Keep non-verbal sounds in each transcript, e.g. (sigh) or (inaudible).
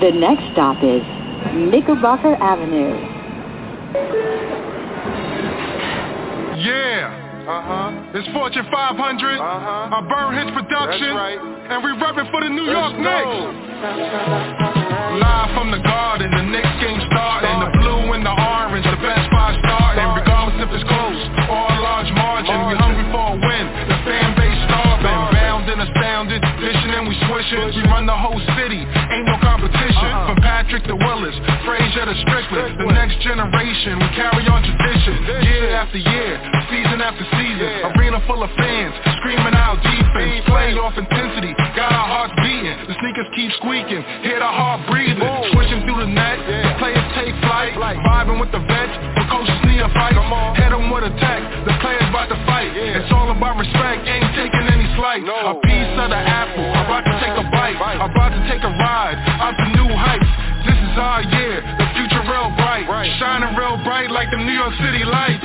The next stop is Knickerbocker Avenue. Yeah. Uh-huh. It's Fortune 500. Uh-huh. Our Burn Hits production. That's right. And we repping for the New Let's York Knicks. Live from the garden, the Knicks game starting. The blue and the orange, the best spot starting. Regardless if it's close or a large margin, we hungry for a win. The fan base starving, bound and astounded, dishing and we swishing. We run the whole city, ain't no competition. From Patrick to Willis, Frazier to Strickland, the next generation, we carry on tradition. Year after year, season after season, arena full of fans, screaming out defense, playoff intensity, got our hearts beating. The sneakers keep squeaking, hear the heart breathing, switching through the net, the players take flight, vibing with the vets, the coaches need a fight, head on with attack, the players about to fight. It's all about respect, ain't taking any slight. A piece of the apple, about to take a about to take a ride, out to new heights. This is our year, the future real bright, shining real bright like the New York City lights.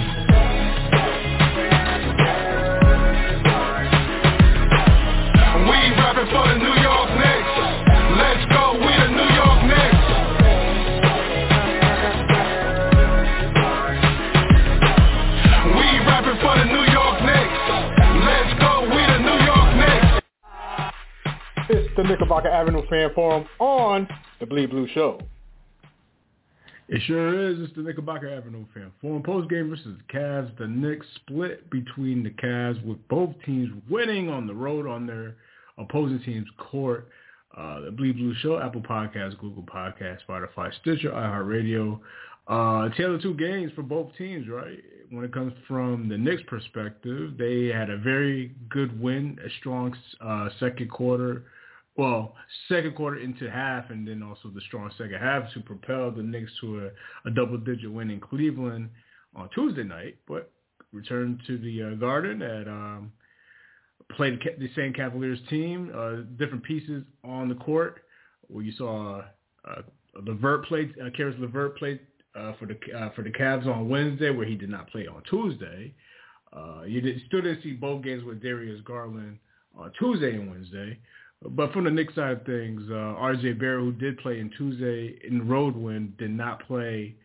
We rapping for the New York the Knickerbocker Avenue Fan Forum on the Bleed Blue Show. It sure is. It's the Knickerbocker Avenue fan. Forum post game versus the Cavs. The Knicks split between the Cavs with both teams winning on the road on their opposing team's court. Uh, the Bleed Blue Show, Apple Podcasts, Google Podcasts, Spotify, Stitcher, iHeartRadio. Uh, two games for both teams, right? When it comes from the Knicks' perspective, they had a very good win, a strong uh, second quarter well, second quarter into half, and then also the strong second half to propel the Knicks to a, a double-digit win in Cleveland on Tuesday night. But returned to the uh, Garden at um, played the same Cavaliers team, uh, different pieces on the court. Where you saw uh, Levert played, uh, Caris Levert played uh, for the uh, for the Cavs on Wednesday, where he did not play on Tuesday. Uh, you did, still didn't see both games with Darius Garland on Tuesday and Wednesday. But from the Knicks side of things, uh, R.J. Barrett, who did play in Tuesday in road win, did not play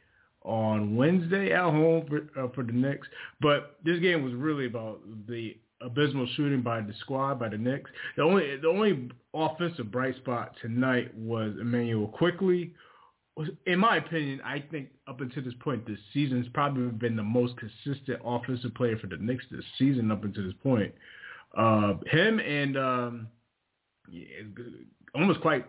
on Wednesday at home for, uh, for the Knicks. But this game was really about the abysmal shooting by the squad, by the Knicks. The only the only offensive bright spot tonight was Immanuel Quickley. In my opinion, I think up until this point, this season has probably been the most consistent offensive player for the Knicks this season up until this point. Uh, him and um, yeah, almost quite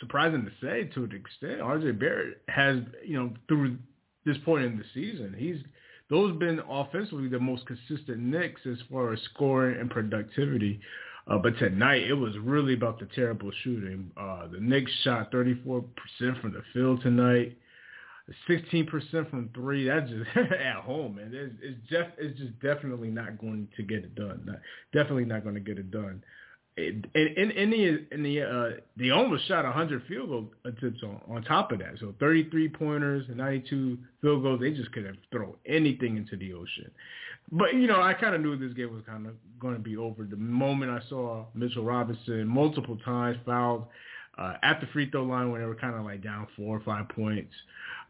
surprising to say to an extent. RJ Barrett has, you know, through this point in the season, he's those been offensively the most consistent Knicks as far as scoring and productivity. Uh, but tonight it was really about the terrible shooting. Uh, the Knicks shot 34% from the field tonight, 16% from three. That's just (laughs) at home, man. It's, it's just it's just definitely not going to get it done. Not, definitely not going to get it done in in, in the in the uh, they almost shot 100 field goal attempts on, on top of that. So 33 pointers and 92 field goals. They just couldn't throw anything into the ocean. But you know, I kind of knew this game was kind of going to be over the moment I saw Mitchell Robinson multiple times fouled uh, at the free throw line when they were kind of like down four or five points.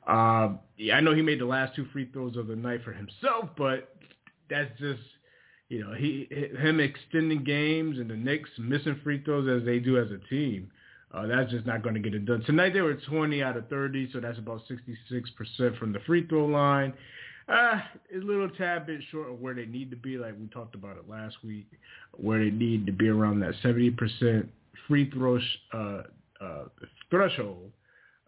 Uh, yeah, I know he made the last two free throws of the night for himself, but that's just you know, he him extending games and the Knicks missing free throws as they do as a team. Uh, that's just not going to get it done. Tonight they were 20 out of 30, so that's about 66% from the free throw line. Uh, a little tad bit short of where they need to be, like we talked about it last week, where they need to be around that 70% free throw uh, uh, threshold,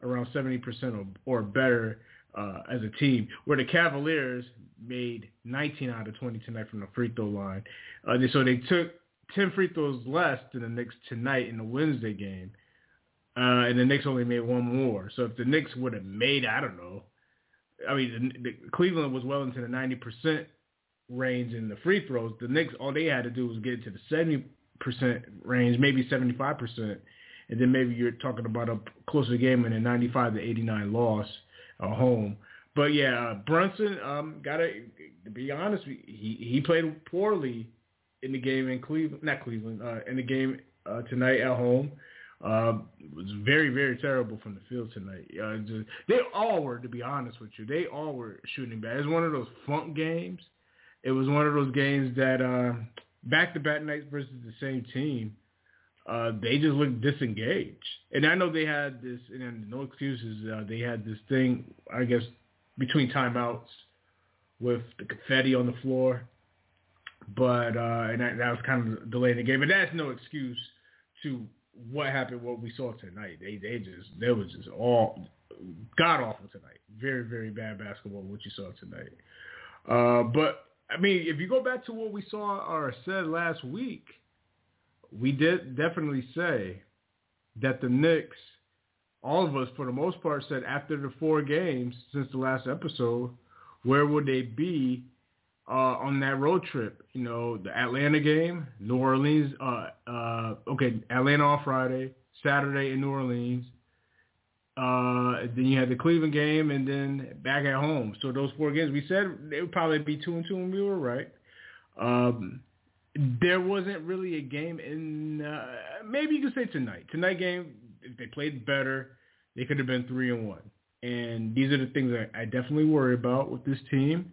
around 70% or, or better uh, as a team, where the Cavaliers made 19 out of 20 tonight from the free throw line. Uh, so they took 10 free throws less than the Knicks tonight in the Wednesday game. Uh, and the Knicks only made one more. So if the Knicks would have made, I don't know, I mean, the, the, Cleveland was well into the 90% range in the free throws. The Knicks, all they had to do was get to the 70% range, maybe 75%. And then maybe you're talking about a closer game and a 95 to 89 loss at home. But yeah, Brunson, um, gotta to be honest, he he played poorly in the game in Cleveland, not Cleveland, uh, in the game uh, tonight at home. Uh, was very, very terrible from the field tonight. Uh, just, they all were, to be honest with you. They all were shooting bad. It was one of those funk games. It was one of those games that uh, back-to-back nights versus the same team, uh, they just looked disengaged. And I know they had this, and no excuses, uh, they had this thing, I guess, between timeouts with the confetti on the floor. But, uh, and that, that was kind of delaying the game. But that's no excuse to what happened, what we saw tonight. They they just they was just all god awful tonight. Very very bad basketball. What you saw tonight. Uh, but I mean, if you go back to what we saw or said last week, we did definitely say that the Knicks, all of us for the most part, said after the four games since the last episode, where would they be uh, on that road trip. You know, the Atlanta game, New Orleans. Uh, uh, okay, Atlanta on Friday, Saturday in New Orleans. Uh, then you had the Cleveland game, and then back at home. So those four games, we said they would probably be two and two, and we were right. Um, there wasn't really a game in. Uh, maybe you could say tonight. Tonight game, if they played better, they could have been three and one. And these are the things that I definitely worry about with this team.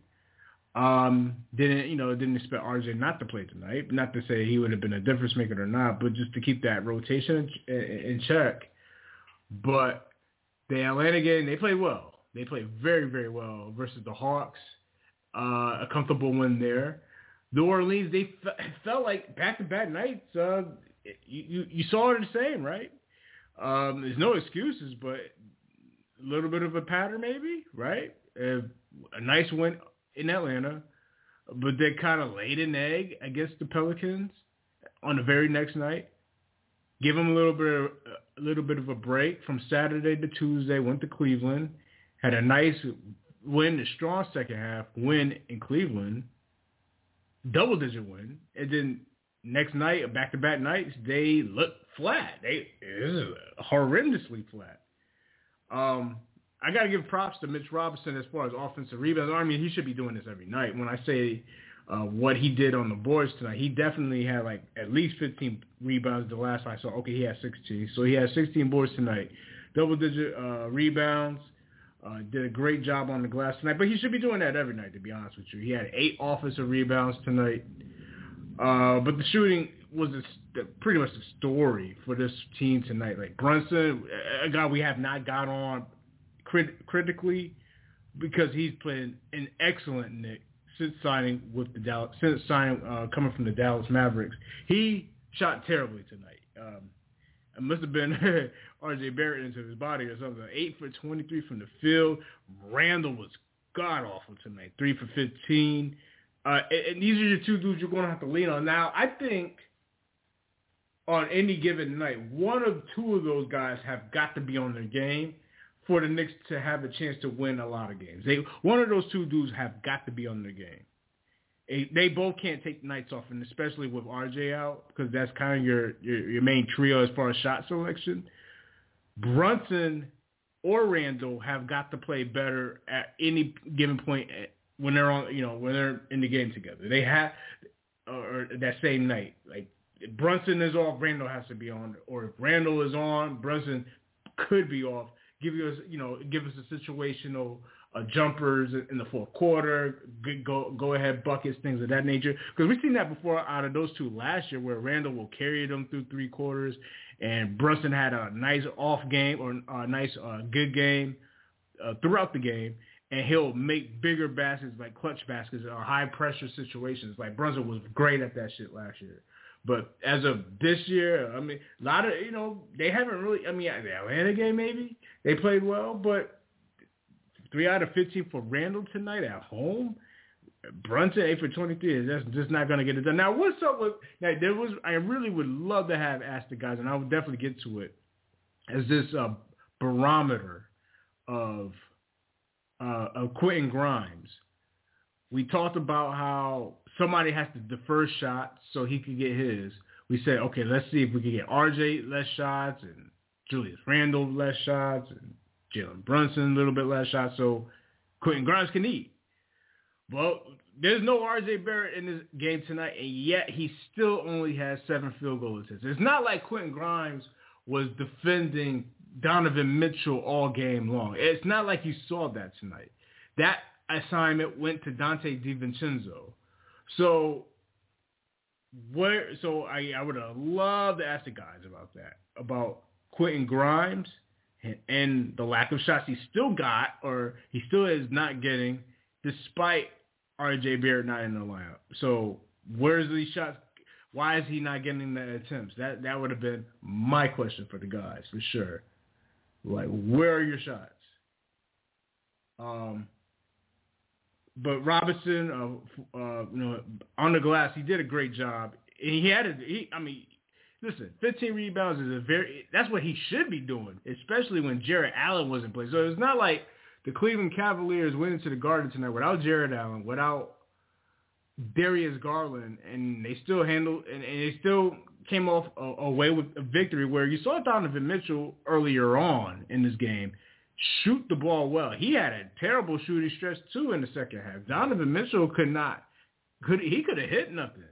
Um, didn't you know? Didn't expect RJ not to play tonight. Not to say he would have been a difference maker or not, but just to keep that rotation in, in check. But the Atlanta game, they played well. They played very, very well versus the Hawks. Uh, a comfortable win there. New Orleans, they (laughs) felt like back-to-back nights. Uh, you, you you saw it the same, right? Um, there's no excuses, but a little bit of a pattern, maybe, right? A nice win in Atlanta, but they kind of laid an egg against the Pelicans on the very next night. Give them a little bit of a little bit of a break from Saturday to Tuesday. Went to Cleveland, had a nice win, a strong second half win in Cleveland, double digit win, and then next night, back to back nights, they look flat. They horrendously flat. Um, I got to give props to Mitch Robinson as far as offensive rebounds. I mean, he should be doing this every night. When I say uh, what he did on the boards tonight, he definitely had like at least 15 rebounds the last I saw. Okay, he had 16. So he had 16 boards tonight. Double-digit uh, rebounds. Uh, did a great job on the glass tonight. But he should be doing that every night, to be honest with you. He had eight offensive rebounds tonight. Uh, but the shooting was a, pretty much the story for this team tonight. Like Brunson, a guy we have not got on crit- critically because he's playing an excellent Nick since signing with the Dallas since signing uh, coming from the Dallas Mavericks. He shot terribly tonight. Um, it must have been (laughs) R.J. Barrett into his body or something. Eight for twenty-three from the field. Randle was god awful tonight. Three for fifteen. Uh, and, and these are the two dudes you're going to have to lean on. Now, I think on any given night, one of two of those guys have got to be on their game for the Knicks to have a chance to win a lot of games. They one of those two dudes have got to be on their game. They both can't take the nights off, and especially with RJ out, because that's kind of your, your your main trio as far as shot selection. Brunson or Randle have got to play better at any given point eh, when they're on, you know, when they're in the game together. They have, or that same night, like Brunson is off, Randle has to be on, or if Randle is on, Brunson could be off give us, you know, give us a situational uh, jumpers in the fourth quarter, go go ahead buckets, things of that nature. Because we've seen that before out of those two last year, where Randle will carry them through three quarters, and Brunson had a nice off game or a nice uh, good game uh, throughout the game, and he'll make bigger baskets like clutch baskets or high pressure situations. Like Brunson was great at that shit last year. But as of this year, I mean, a lot of you know they haven't really. I mean, the Atlanta game maybe they played well, but three out of fifteen for Randle tonight at home. Brunson eight for twenty three. That's just not going to get it done. Now, what's up with now? There was I really would love to have asked the guys, and I would definitely get to it as this uh, barometer of uh, of Quentin Grimes. We talked about how somebody has to defer shots so he could get his. We said, okay, let's see if we can get RJ less shots and Julius Randle less shots and Jalen Brunson a little bit less shots so Quentin Grimes can eat. Well, there's no RJ Barrett in this game tonight, and yet he still only has seven field goal attempts. It's not like Quentin Grimes was defending Donovan Mitchell all game long. It's not like you saw that tonight. That assignment went to Donte DiVincenzo. So where so I, I would have loved to ask the guys about that. About Quentin Grimes and, the lack of shots he still got or he still is not getting despite RJ Barrett not in the lineup. So where's these shots why is he not getting the attempts? That that would have been my question for the guys for sure. Like, where are your shots? Um, but Robinson, uh, uh, you know, on the glass, he did a great job. And he had a, he, I mean, listen, 15 rebounds is a very, that's what he should be doing, especially when Jarrett Allen wasn't playing. So it's not like the Cleveland Cavaliers went into the Garden tonight without Jarrett Allen, without Darius Garland, and they still handled, and, and they still came off a, away with a victory where you saw Donovan Mitchell earlier on in this game shoot the ball well. He had a terrible shooting stretch too in the second half. Donovan Mitchell could not, could he could have hit nothing.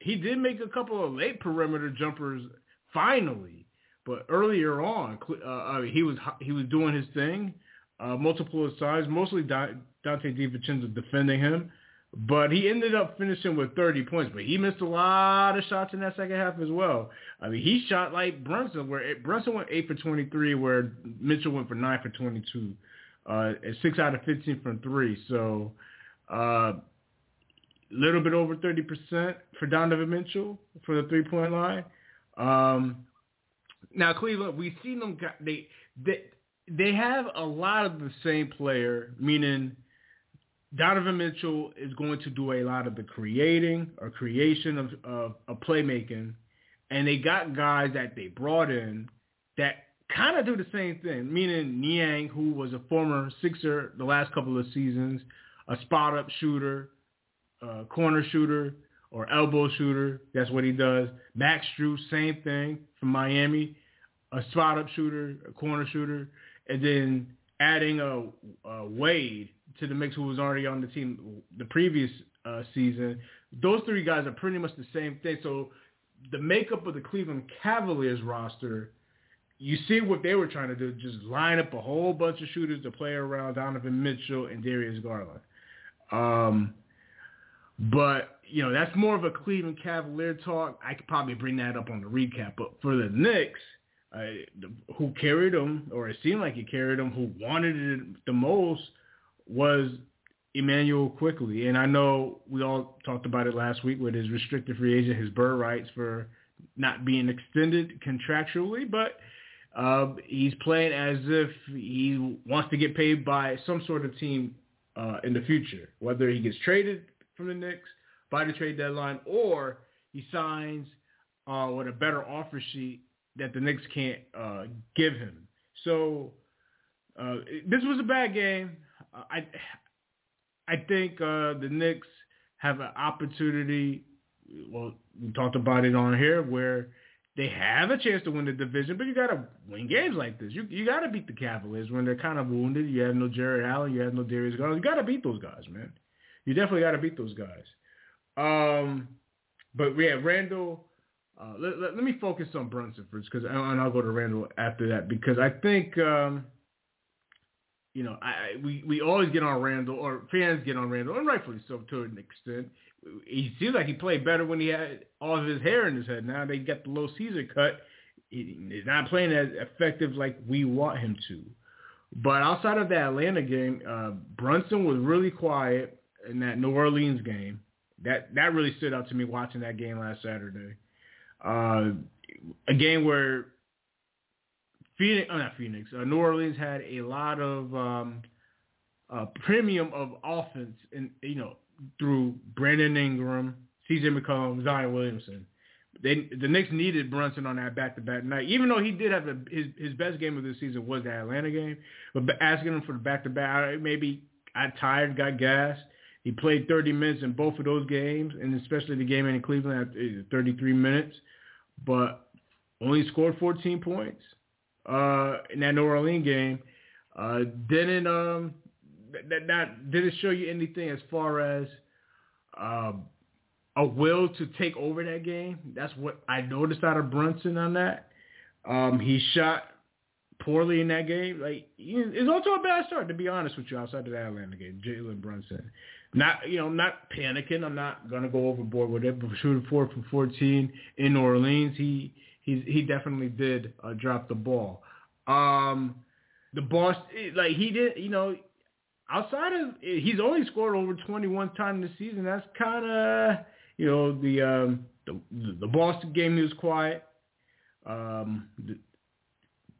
He did make a couple of late perimeter jumpers finally, but earlier on, uh, he was he was doing his thing, uh, multiple sides, mostly Donte DiVincenzo defending him. But he ended up finishing with 30 points, but he missed a lot of shots in that second half as well. I mean, he shot like Brunson, where it, Brunson went 8 for 23, where Mitchell went for 9 for 22, uh, 6 out of 15 from 3. So uh, little bit over 30% for Donovan Mitchell for the three-point line. Um, now, Cleveland, we've seen them, they, they, they have a lot of the same player, meaning – Donovan Mitchell is going to do a lot of the creating or creation of, of, of playmaking, and they got guys that they brought in that kind of do the same thing. Meaning Niang, who was a former Sixer the last couple of seasons, a spot up shooter, a corner shooter, or elbow shooter. That's what he does. Max Strus, same thing from Miami, a spot up shooter, a corner shooter, and then adding a, a Wade to the mix who was already on the team the previous uh, season. Those three guys are pretty much the same thing. So the makeup of the Cleveland Cavaliers roster, you see what they were trying to do, just line up a whole bunch of shooters to play around Donovan Mitchell and Darius Garland. Um, but, you know, that's more of a Cleveland Cavalier talk. I could probably bring that up on the recap. But for the Knicks, uh, who carried them, or it seemed like he carried them, who wanted it the most – was Immanuel Quickley. And I know we all talked about it last week with his restricted free agent, his bird rights for not being extended contractually, but uh, he's playing as if he wants to get paid by some sort of team uh, in the future, whether he gets traded from the Knicks by the trade deadline or he signs uh, with a better offer sheet that the Knicks can't uh, give him. So uh, this was a bad game. I I think uh, the Knicks have an opportunity. Well, we talked about it on here where they have a chance to win the division, but you got to win games like this. You you got to beat the Cavaliers when they're kind of wounded. You have no Jarrett Allen, you have no Darius Garland. You got to beat those guys, man. You definitely got to beat those guys. Um, but yeah, Randle. Uh, let, let, let, me focus on Brunson first, because and I'll go to Randle after that because I think um, you know, I, we we always get on Randle or fans get on Randle and rightfully so to an extent. He seems like he played better when he had all of his hair in his head. Now they got the low Caesar cut. He's not playing as effective like we want him to. But outside of that Atlanta game, uh, Brunson was really quiet in that New Orleans game. That that really stood out to me watching that game last Saturday. Uh, a game where Phoenix, oh, not Phoenix, uh, New Orleans had a lot of um, uh, premium of offense, and you know through Brandon Ingram, C.J. McCollum, Zion Williamson. They, the Knicks needed Brunson on that back-to-back night, even though he did have a, his his best game of the season was the Atlanta game. But asking him for the back-to-back, maybe I tired, got gas. He played 30 minutes in both of those games, and especially the game in Cleveland at 33 minutes, but only scored 14 points uh, in that New Orleans game uh, didn't um, that, that didn't show you anything as far as uh, a will to take over that game. That's what I noticed out of Brunson on that. Um, he shot poorly in that game. Like it's also a bad start to be honest with you. Outside of that Atlanta game, Jalen Brunson, not you know not panicking. I'm not gonna go overboard with it. But shooting four from 14 in New Orleans, he he he definitely did uh, drop the ball. Um, the boss like he did you know outside of he's only scored over 21 times this season. That's kind of you know the um the the Boston game he was quiet. Um, the,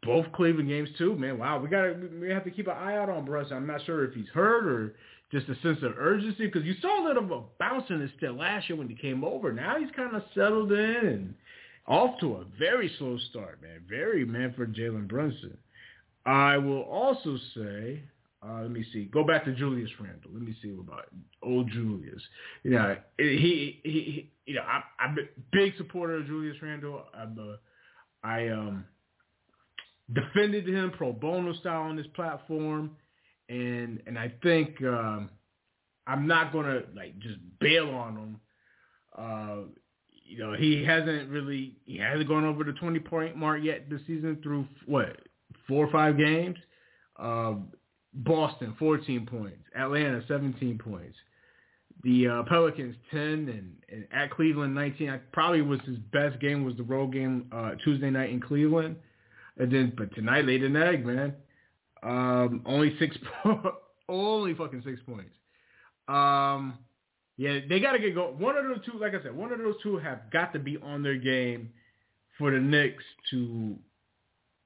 both Cleveland games too, man. Wow, we gotta we have to keep an eye out on Bruce. I'm not sure if he's hurt or just a sense of urgency because you saw a little of a bounce in his step last year when he came over. Now he's kind of settled in and off to a very slow start, man. Very man for Jalen Brunson. I will also say, uh, let me see, go back to Julius Randle. Let me see about old Julius. You know, he, he, he you know, I'm, I'm a big supporter of Julius Randle. I'm a, I um defended him pro bono style on this platform, and and I think um, I'm not gonna like just bail on him. Uh, you know, he hasn't really he hasn't gone over the 20 point mark yet this season through what four or five games. Uh, Boston 14 points, Atlanta 17 points. The uh, Pelicans 10 and, and at Cleveland 19. I, probably was his best game was the road game uh, Tuesday night in Cleveland. And then, but tonight laid an egg, man. Um, only six, (laughs) po- only fucking six points. Um, yeah, they got to get go. One of those two, like I said, one of those two have got to be on their game for the Knicks to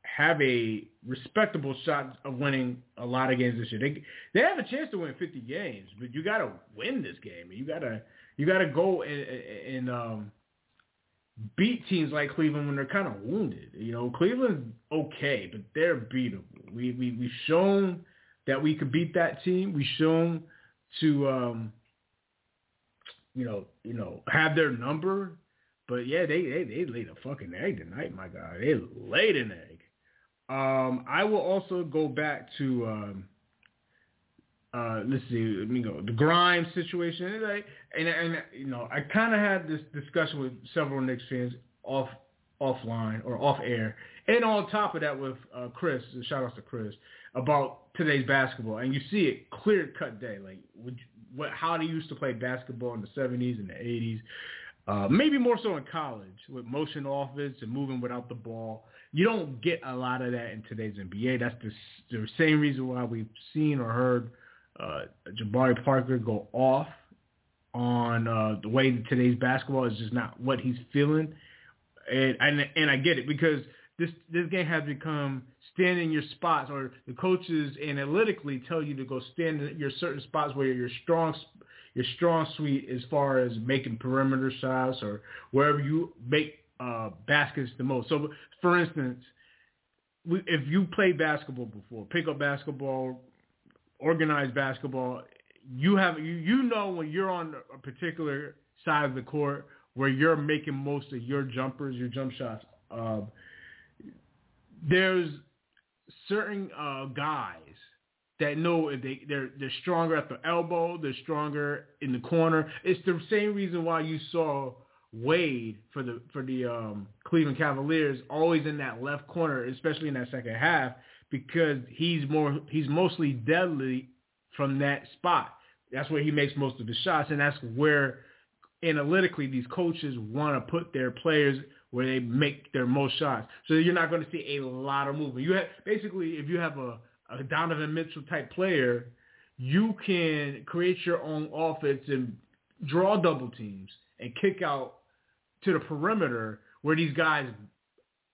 have a respectable shot of winning a lot of games this year. They they have a chance to win 50 games, but you got to win this game. You got to you got to go and, and um, beat teams like Cleveland when they're kind of wounded. You know, Cleveland's okay, but they're beatable. We we we've shown that we could beat that team. We've shown to um, you know you know have their number. But yeah, they they they laid a fucking egg tonight, my God. They laid an egg. Um, I will also go back to um, uh, let's see, let me go. The Grimes situation, like, and and you know, I kind of had this discussion with several Knicks fans off offline or off air, and on top of that with uh, Chris. Shout out to Chris about today's basketball, and you see it clear cut day. Like, would, what how they used to play basketball in the '70s and the '80s. Uh, maybe more so in college with motion offense and moving without the ball. You don't get a lot of that in today's NBA. That's the, the same reason why we've seen or heard uh, Jabari Parker go off on uh, the way that today's basketball is just not what he's feeling, and and and I get it because this this game has become stand in your spots, or the coaches analytically tell you to go stand in your certain spots where your strong your strong suite as far as making perimeter shots or wherever you make uh, baskets the most. So, for instance, if you play basketball before, pick up basketball, organized basketball, you have you you know when you're on a particular side of the court where you're making most of your jumpers, your jump shots. Uh, there's certain uh, guys that know if they they're they're stronger at the elbow, they're stronger in the corner. It's the same reason why you saw Wade for the for the um, Cleveland Cavaliers always in that left corner, especially in that second half, because he's more he's mostly deadly from that spot. That's where he makes most of the shots, and that's where analytically these coaches want to put their players where they make their most shots. So you're not going to see a lot of movement. You have basically if you have a, a Donovan Mitchell type player, you can create your own offense and draw double teams and kick out to the perimeter where these guys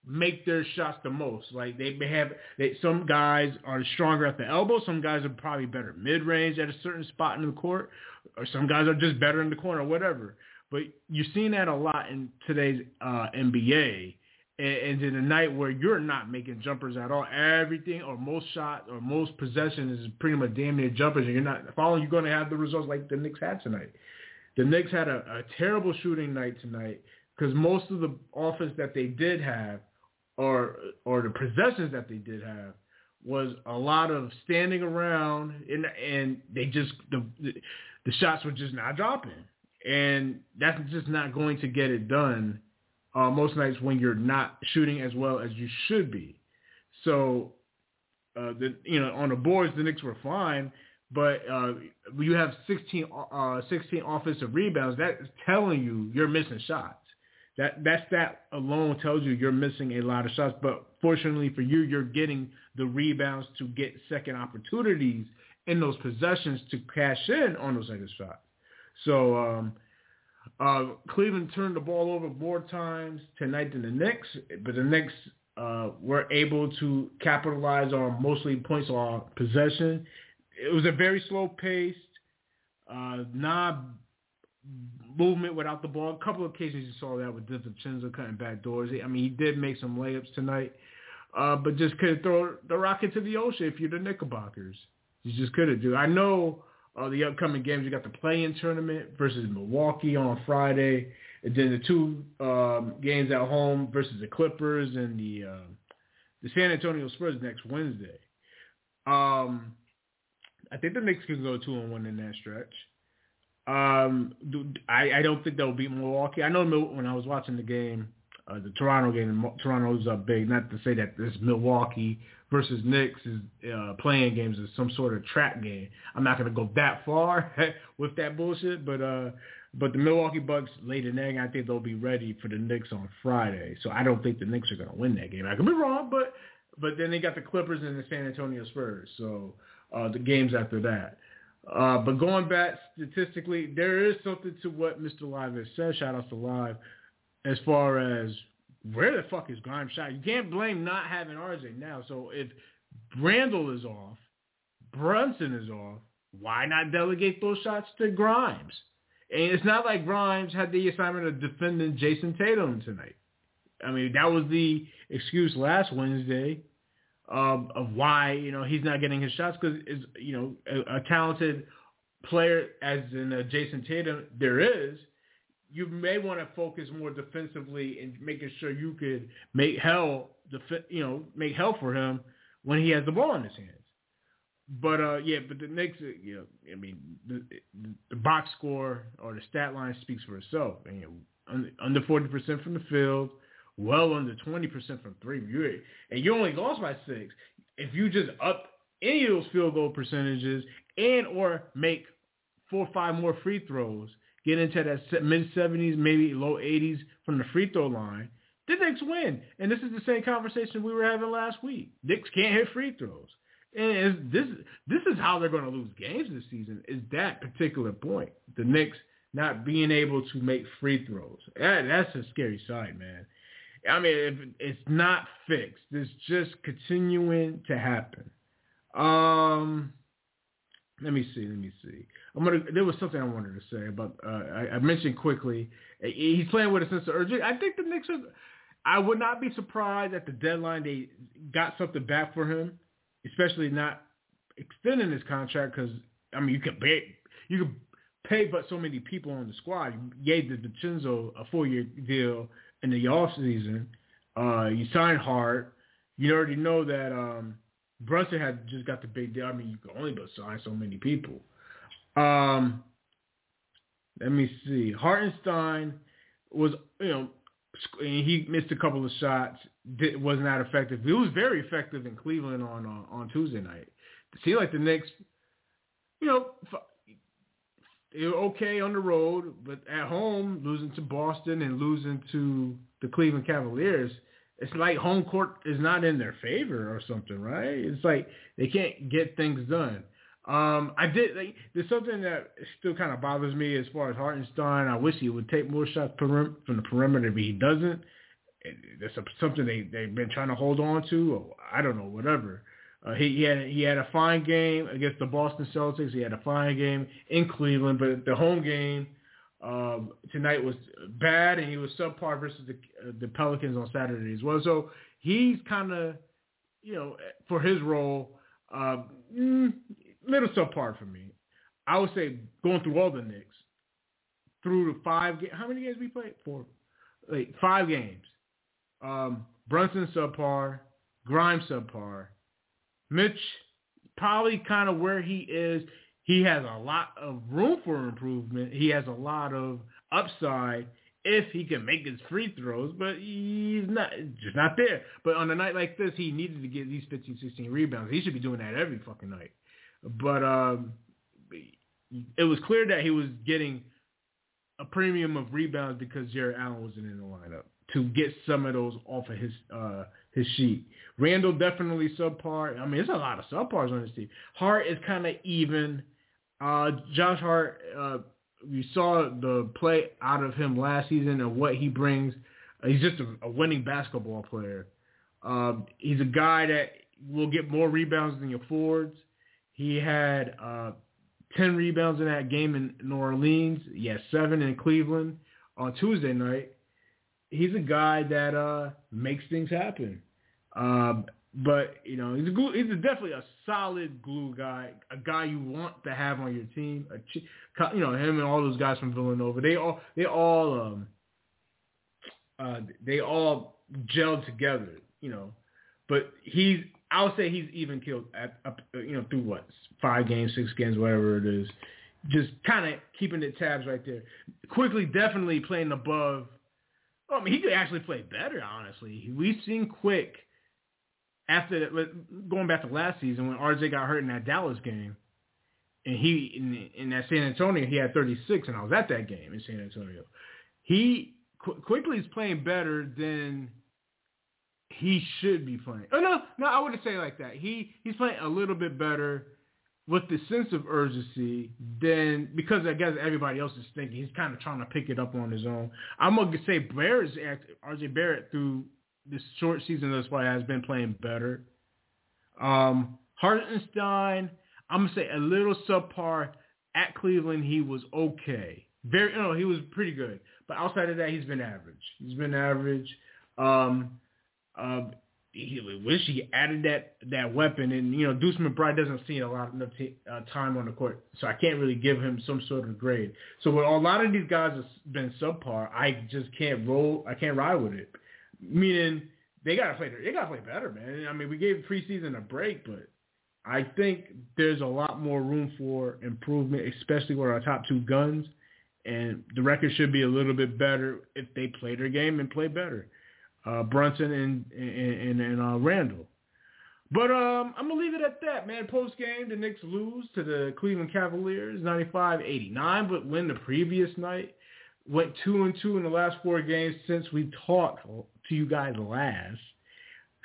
make their shots the most. Like they may have they, some guys are stronger at the elbow, some guys are probably better mid range at a certain spot in the court, or some guys are just better in the corner, whatever. But you're seeing that a lot in today's uh, NBA. And, in a night where you're not making jumpers at all, everything or most shots or most possessions is pretty much damn near jumpers, and you're not following. You're going to have the results like the Knicks had tonight. The Knicks had a, a terrible shooting night tonight because most of the offense that they did have or or the possessions that they did have was a lot of standing around and and they just the the shots were just not dropping and that's just not going to get it done uh, most nights when you're not shooting as well as you should be. So, uh, the you know on the boards the Knicks were fine, but uh, you have 16 uh, 16 offensive rebounds. That's telling you you're missing shots. That that's that alone tells you you're missing a lot of shots. But fortunately for you, you're getting the rebounds to get second opportunities in those possessions to cash in on those second shots. So um, uh, Cleveland turned the ball over more times tonight than the Knicks, but the Knicks uh, were able to capitalize on mostly points on possession. It was a very slow paced, uh, movement without the ball. A couple of cases you saw that with DiVincenzo cutting back doors. I mean, he did make some layups tonight, uh, but just couldn't throw the rocket to the ocean if you're the Knickerbockers. You just couldn't do. I know uh, the upcoming games. You got the play-in tournament versus Milwaukee on Friday, and then the two um, games at home versus the Clippers and the uh, the San Antonio Spurs next Wednesday. Um, I think the Knicks can go two and one in that stretch. Um, I, I don't think they'll beat Milwaukee. I know when I was watching the game, uh, the Toronto game, Toronto's up big. Not to say that this Milwaukee versus Knicks is uh, playing games is some sort of trap game. I'm not going to go that far (laughs) with that bullshit, but uh, but the Milwaukee Bucks laid an egg. I think they'll be ready for the Knicks on Friday. So I don't think the Knicks are going to win that game. I could be wrong, but but then they got the Clippers and the San Antonio Spurs. So uh, the games after that. Uh, but going back statistically, there is something to what Mr. Live has said. Shout out to Live as far as where the fuck is Grimes shot? You can't blame not having RJ now. So if Randle is off, Brunson is off, why not delegate those shots to Grimes? And it's not like Grimes had the assignment of defending Jayson Tatum tonight. I mean, that was the excuse last Wednesday um, of why you know he's not getting his shots because is you know a, a, talented player as in uh, Jayson Tatum there is you may want to focus more defensively and making sure you could make hell, you know, make hell for him when he has the ball in his hands. But uh, yeah, but the Knicks, uh, you know, I mean, the, the box score or the stat line speaks for itself. And, you know, under forty percent from the field, well under twenty percent from three. you and you only lost by six. If you just up any of those field goal percentages and or make four or five more free throws, get into that mid 70s, maybe low 80s from the free throw line, the Knicks win. And this is the same conversation we were having last week. Knicks can't hit free throws. And this this is how they're going to lose games this season is that particular point. The Knicks not being able to make free throws. That, that's a scary sight, man. I mean, it's not fixed. It's just continuing to happen. Um, let me see. Let me see. I'm gonna. There was something I wanted to say about. Uh, I, I, mentioned Quickley. He's playing with a sense of urgency. I think the Knicks are. I would not be surprised at the deadline they got something back for him, especially not extending his contract because I mean you can pay you can pay but so many people on the squad. You gave the DiVincenzo a four year deal in the off season. Uh, you signed Hart. You already know that um, Brunson had just got the big deal. I mean, you can only but sign so many people. Um, let me see. Hartenstein was, you know, he missed a couple of shots. Did, was not that effective. He was very effective in Cleveland on on, on Tuesday night. It seemed like the Knicks, you know, they were okay on the road, but at home, losing to Boston and losing to the Cleveland Cavaliers, it's like home court is not in their favor or something, right? It's like they can't get things done. Um, I did. Like, there's something that still kind of bothers me as far as Hartenstein. I wish he would take more shots from the perimeter, but he doesn't. That's something they they've been trying to hold on to. Or I don't know, whatever. Uh, he, he had he had a fine game against the Boston Celtics. He had a fine game in Cleveland, but the home game um, tonight was bad, and he was subpar versus the, uh, the Pelicans on Saturday as well. So he's kind of, you know, for his role, uh, mm, little subpar for me. I would say going through all the Knicks, through the five. games. How many games we played? Four, like five games. Um, Brunson subpar, Grimes subpar, Mitch probably kind of where he is he has a lot of room for improvement. He has a lot of upside if he can make his free throws, but he's not just not there. But on a night like this, he needed to get least 15, 16 rebounds. He should be doing that every fucking night. But um, it was clear that he was getting a premium of rebounds because Jarrett Allen wasn't in the lineup to get some of those off of his uh, his sheet. Randle definitely subpar. I mean, there's a lot of subpars on this team. Hart is kind of even. Uh, Josh Hart, uh, you saw the play out of him last season and what he brings. Uh, he's just a, a winning basketball player. Um, he's a guy that will get more rebounds than your forwards. He had uh, 10 rebounds in that game in New Orleans. He had seven in Cleveland on Tuesday night. He's a guy that uh, makes things happen. Um, but you know, he's a glue, he's definitely a solid glue guy, a guy you want to have on your team. A, you know, him and all those guys from Villanova, they all they all um, uh, they all gelled together. You know, but he's I would say he's even killed at up, you know through what five games, six games, whatever it is. Just kind of keeping the tabs right there. Quickley, definitely playing above. I mean, he could actually play better. Honestly, we've seen Quick after going back to last season when RJ got hurt in that Dallas game, and he in, in that San Antonio he had 36, and I was at that game in San Antonio. He qu- Quickley is playing better than he should be playing. Oh no, no, I wouldn't say like that. He he's playing a little bit better with the sense of urgency than because I guess everybody else is thinking he's kind of trying to pick it up on his own. I'm gonna say Barrett's RJ Barrett through this short season thus far has been playing better. Um, Hartenstein, I'm gonna say a little subpar. At Cleveland, he was okay. Very, know, he was pretty good. But outside of that, he's been average. He's been average. Um, uh, he wish he added that that weapon, and you know, Deuce McBride doesn't see a lot of t- uh, time on the court, so I can't really give him some sort of grade. So with a lot of these guys have been subpar, I just can't roll. I can't ride with it meaning they gotta play. They gotta play better, man. I mean, we gave preseason a break, but I think there's a lot more room for improvement, especially with our top two guns. And the record should be a little bit better if they play their game and play better. Uh, Brunson and and, and uh, Randle. But um, I'm gonna leave it at that, man. Post game, the Knicks lose to the Cleveland Cavaliers, 95-89, but win the previous night. Went two and two in the last four games since we talked to you guys last.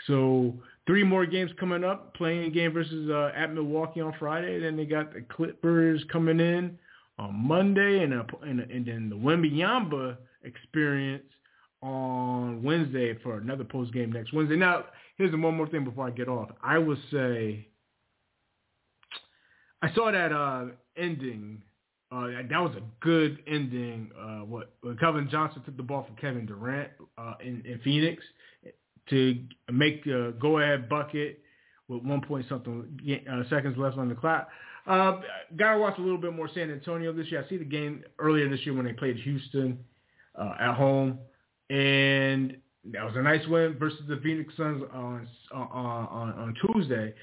So three more games coming up. Playing a game versus uh, at Milwaukee on Friday. Then they got the Clippers coming in on Monday, and a, and, a, and then the Wembanyama experience on Wednesday for another post game next Wednesday. Now, here's one more thing before I get off. I will say I saw that uh, ending uh, that was a good ending. Uh, what when Johnson took the ball from Kevin Durant uh, in, in Phoenix to make a go-ahead bucket with one point something uh, seconds left on the clock. Uh, gotta watch a little bit more San Antonio this year. I see the game earlier this year when they played Houston uh, at home, and that was a nice win versus the Phoenix Suns on on, on Tuesday.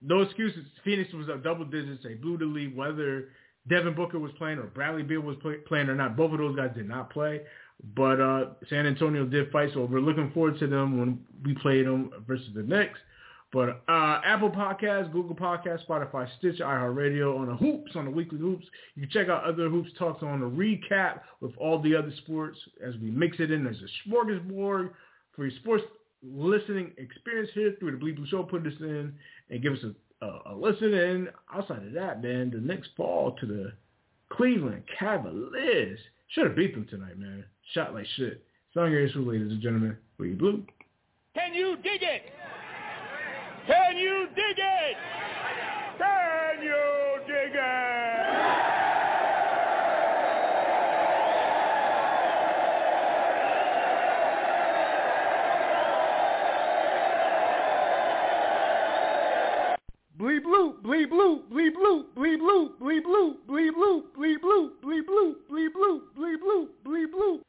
No excuses. Phoenix was up double digits. They blew the lead. Whether Devin Booker was playing or Bradley Beal was play, playing or not. Both of those guys did not play, but uh, San Antonio did fight. So we're looking forward to them when we play them versus the Knicks. But uh, Apple Podcasts, Google Podcasts, Spotify, Stitch, iHeartRadio, on the Hoops, on the Weekly Hoops. You can check out other Hoops Talks on the recap with all the other sports as we mix it in. There's a smorgasbord for your sports listening experience here through the Bleed Blue Show. Put this in and give us a uh, listen. And outside of that, man, the Knicks fall to the Cleveland Cavaliers. Should have beat them tonight, man. Shot like shit. Song here, ladies and gentlemen. We blue. Can you dig it? Can you dig it? bleep blue, bleep blue, bleep blue, bleep blue, bleep blue, bleep blue, bleep blue, bleep blue, bleep blue, bleep blue.